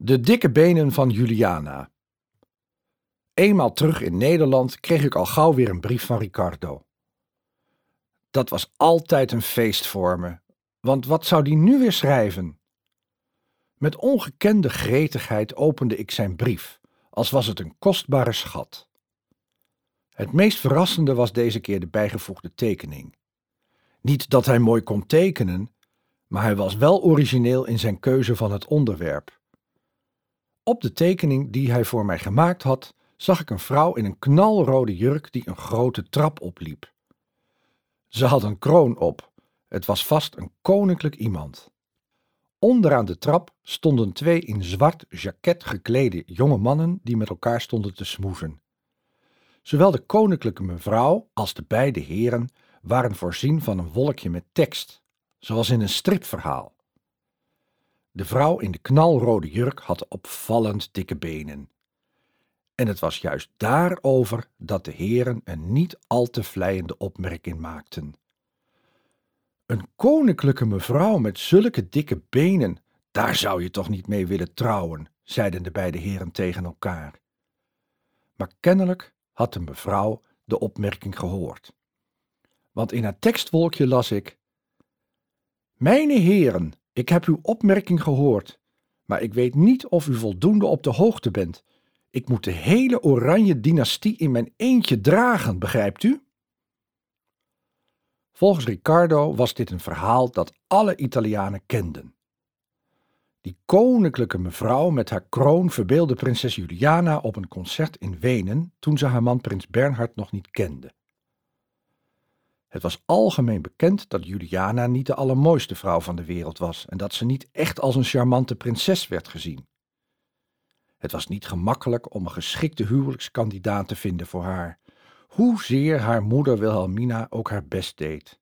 De dikke benen van Juliana. Eenmaal terug in Nederland kreeg ik al gauw weer een brief van Ricardo. Dat was altijd een feest voor me, want wat zou die nu weer schrijven? Met ongekende gretigheid opende ik zijn brief, als was het een kostbare schat. Het meest verrassende was deze keer de bijgevoegde tekening. Niet dat hij mooi kon tekenen, maar hij was wel origineel in zijn keuze van het onderwerp. Op de tekening die hij voor mij gemaakt had, zag ik een vrouw in een knalrode jurk die een grote trap opliep. Ze had een kroon op. Het was vast een koninklijk iemand. Onderaan de trap stonden twee in zwart jacket geklede jonge mannen die met elkaar stonden te smoezen. Zowel de koninklijke mevrouw als de beide heren waren voorzien van een wolkje met tekst, zoals in een stripverhaal. De vrouw in de knalrode jurk had opvallend dikke benen. En het was juist daarover dat de heren een niet al te vleiende opmerking maakten. Een koninklijke mevrouw met zulke dikke benen, daar zou je toch niet mee willen trouwen, zeiden de beide heren tegen elkaar. Maar kennelijk had de mevrouw de opmerking gehoord. Want in haar tekstwolkje las ik: Mijne heren, ik heb uw opmerking gehoord, maar ik weet niet of u voldoende op de hoogte bent. Ik moet de hele Oranje dynastie in mijn eentje dragen, begrijpt u? Volgens Riccardo was dit een verhaal dat alle Italianen kenden. Die koninklijke mevrouw met haar kroon verbeelde prinses Juliana op een concert in Wenen toen ze haar man prins Bernhard nog niet kende. Het was algemeen bekend dat Juliana niet de allermooiste vrouw van de wereld was en dat ze niet echt als een charmante prinses werd gezien. Het was niet gemakkelijk om een geschikte huwelijkskandidaat te vinden voor haar, hoezeer haar moeder Wilhelmina ook haar best deed.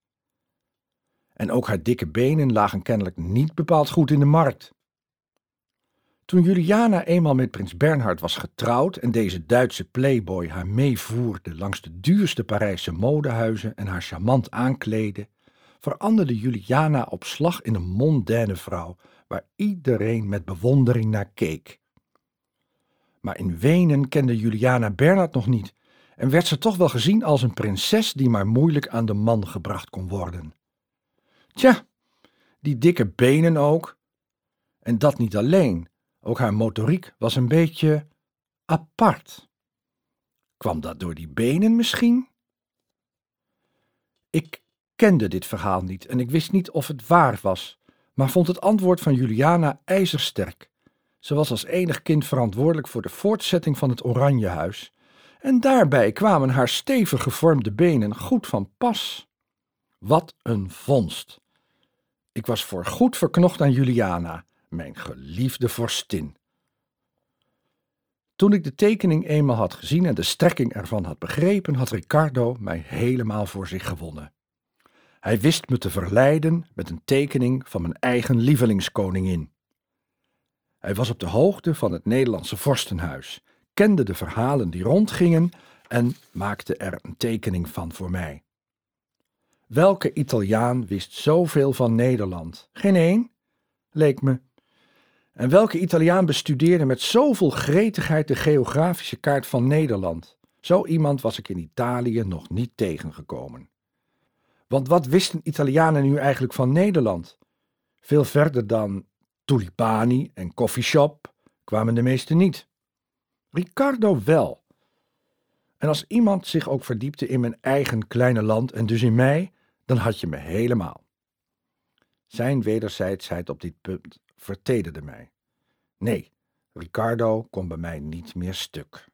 En ook haar dikke benen lagen kennelijk niet bepaald goed in de markt. Toen Juliana eenmaal met prins Bernhard was getrouwd en deze Duitse playboy haar meevoerde langs de duurste Parijse modehuizen en haar charmant aankleedde, veranderde Juliana op slag in een mondaine vrouw waar iedereen met bewondering naar keek. Maar in Wenen kende Juliana Bernhard nog niet en werd ze toch wel gezien als een prinses die maar moeilijk aan de man gebracht kon worden. Tja, die dikke benen ook. En dat niet alleen. Ook haar motoriek was een beetje apart. Kwam dat door die benen misschien? Ik kende dit verhaal niet en ik wist niet of het waar was, maar vond het antwoord van Juliana ijzersterk. Ze was als enig kind verantwoordelijk voor de voortzetting van het Oranjehuis, en daarbij kwamen haar stevig gevormde benen goed van pas. Wat een vondst! Ik was voor goed verknocht aan Juliana mijn geliefde vorstin. Toen ik de tekening eenmaal had gezien en de strekking ervan had begrepen, had Ricardo mij helemaal voor zich gewonnen. Hij wist me te verleiden met een tekening van mijn eigen lievelingskoningin. Hij was op de hoogte van het Nederlandse vorstenhuis, kende de verhalen die rondgingen en maakte er een tekening van voor mij. Welke Italiaan wist zoveel van Nederland? Geen één, leek me. En welke Italiaan bestudeerde met zoveel gretigheid de geografische kaart van Nederland? Zo iemand was ik in Italië nog niet tegengekomen. Want wat wisten Italianen nu eigenlijk van Nederland? Veel verder dan tulipani en coffeeshop kwamen de meesten niet. Riccardo wel. En als iemand zich ook verdiepte in mijn eigen kleine land en dus in mij, dan had je me helemaal. Zijn wederzijdsheid op dit punt vertederde mij. Nee, Ricardo kon bij mij niet meer stuk.